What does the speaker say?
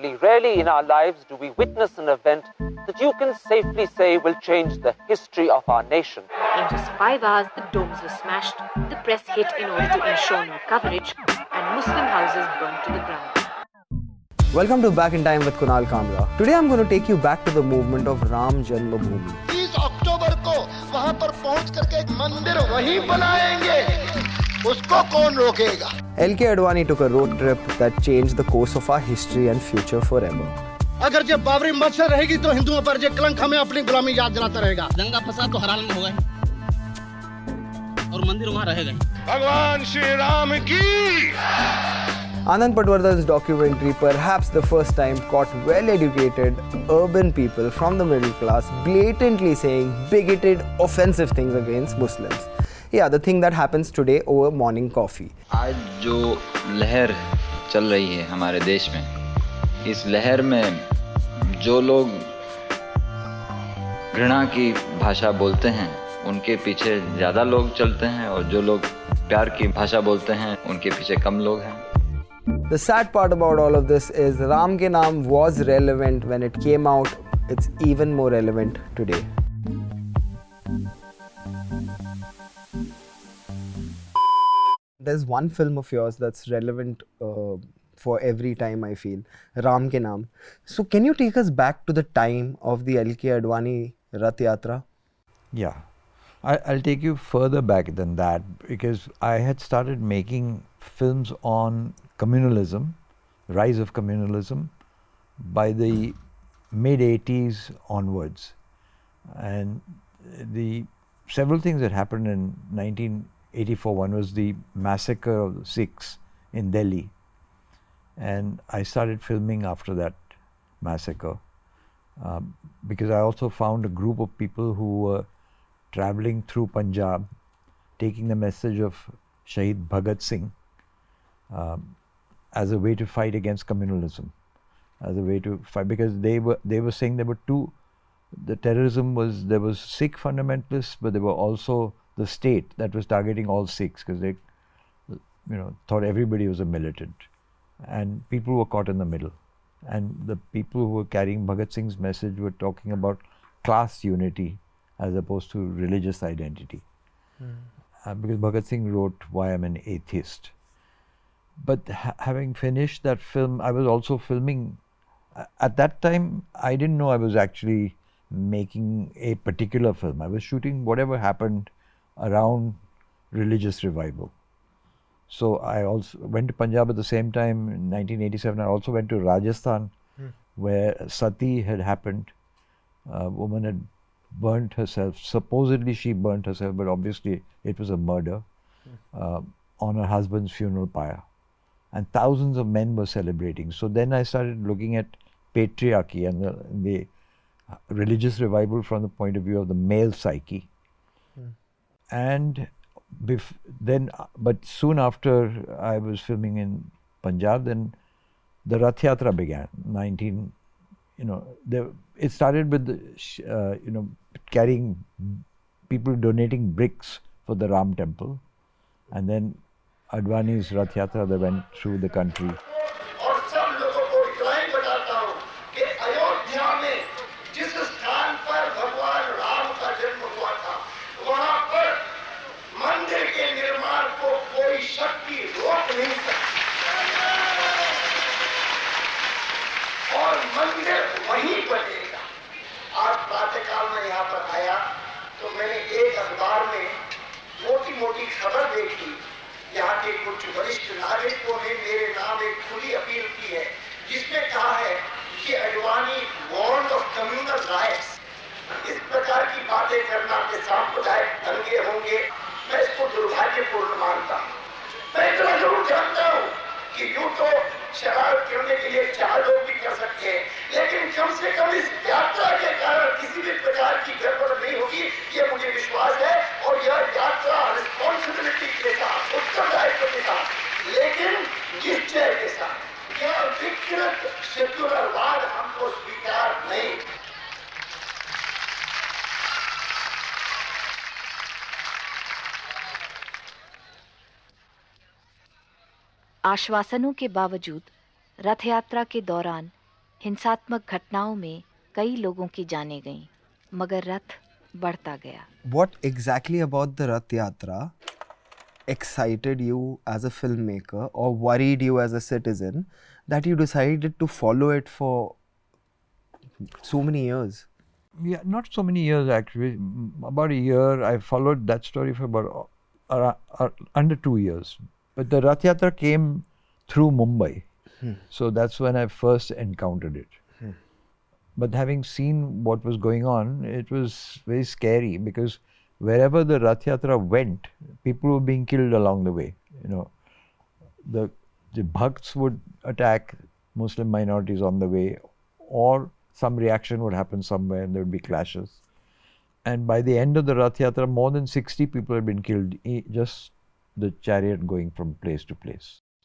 only rarely in our lives do we witness an event that you can safely say will change the history of our nation. In just five hours, the domes were smashed, the press hit in order to ensure no coverage, and Muslim houses burnt to the ground. Welcome to Back in Time with Kunal Kamra. Today I'm going to take you back to the movement of Ram Janmabhoomi. 30 अक्टूबर को वहां पर पहुंच करके एक मंदिर वहीं बनाएंगे उसको कौन रोकेगा LK Advani took a road trip that changed the course of our history and future forever. अगर जब बाबरी मस्जिद रहेगी तो हिंदुओं पर जो कलंक हमें अपनी गुलामी याद दिलाता रहेगा दंगा फसाद तो हर हाल में होगा ही। और मंदिर वहाँ रहेगा ही। भगवान श्री राम की Anand Patwardhan's documentary, perhaps the first time, caught well educated urban people from the middle class blatantly saying bigoted, offensive things against Muslims. या other thing that happens today over morning coffee आज जो लहर चल रही है हमारे देश में इस लहर में जो लोग घृणा की भाषा बोलते हैं उनके पीछे ज़्यादा लोग चलते हैं और जो लोग प्यार की भाषा बोलते हैं उनके पीछे कम लोग हैं The sad part about all of this is Ram Ke Naam was relevant when it came out. It's even more relevant today. There's one film of yours that's relevant uh, for every time I feel Ram Ke Naam. So, can you take us back to the time of the LK Advani Rath Yatra? Yeah. I, I'll take you further back than that because I had started making films on communalism, rise of communalism, by the mid 80s onwards. And the several things that happened in 1984. One was the massacre of the Sikhs in Delhi. And I started filming after that massacre um, because I also found a group of people who were traveling through Punjab, taking the message of Shahid Bhagat Singh um, as a way to fight against communalism, as a way to fight because they were they were saying there were two. The terrorism was there was Sikh fundamentalists, but there were also the state that was targeting all Sikhs because they, you know, thought everybody was a militant, and people were caught in the middle, and the people who were carrying Bhagat Singh's message were talking about class unity as opposed to religious identity. Uh, because Bhagat Singh wrote Why I'm an Atheist. But ha- having finished that film, I was also filming. At that time, I didn't know I was actually making a particular film. I was shooting whatever happened around religious revival. So I also went to Punjab at the same time in 1987. I also went to Rajasthan, hmm. where Sati had happened. A woman had burnt herself. Supposedly she burnt herself, but obviously it was a murder hmm. uh, on her husband's funeral pyre. And thousands of men were celebrating. So then I started looking at patriarchy and the, the uh, religious revival from the point of view of the male psyche. Hmm. And bef- then, but soon after I was filming in Punjab, then the Rath Yatra began. 19, you know, it started with uh, you know carrying people donating bricks for the Ram temple, and then Advani's Rath Yatra that went through the country. मंदिर वहीं बनेगा आज प्रातःकाल में यहाँ पर आया तो मैंने एक अखबार में मोटी मोटी खबर देखी। यहाँ के कुछ वरिष्ठ नागरिकों ने मेरे नाम एक खुली अपील की है, जिसमें कहा है कि Advani warn of communal riots इस प्रकार की बातें करना के सांप्रदायिक दंगे होंगे। मैं इसको दुर्भाग्यपूर्ण मानता हूँ। मैं इतना ज़रूर जानता हूँ कि यूँ तो शराब करने के लिए चार लोग से कम इस यात्रा के कारण किसी भी प्रकार की गड़बड़ नहीं होगी, ये मुझे विश्वास है और यह यात्रा रिस्पॉन्सिबिलिटी के साथ, उत्तरदायित्व के साथ, लेकिन निश्चय के साथ। यह विकृत सेक्युलरवाद हमको स्वीकार नहीं। आश्वासनों के बावजूद रथ यात्रा के दौरान हिंसात्मक घटनाओं में कई लोगों की जानें गईं मगर रथ बढ़ता गया What exactly about the Rath Yatra excited you as a filmmaker or worried you as a citizen that you decided to follow it for so many years? Yeah, not so many years actually. Mm, About a year, I followed that story for about uh, uh, under two years. But the Rath Yatra came through Mumbai, Hmm. so that's when I first encountered it. Hmm. But having seen what was going on, it was very scary because wherever the Rath Yatra went, people were being killed along the way. You know, the the Bhakts would attack Muslim minorities on the way, or some reaction would happen somewhere and there would be clashes. And by the end of the Rath Yatra, more than 60 people had been killed, just the chariot going from place to place.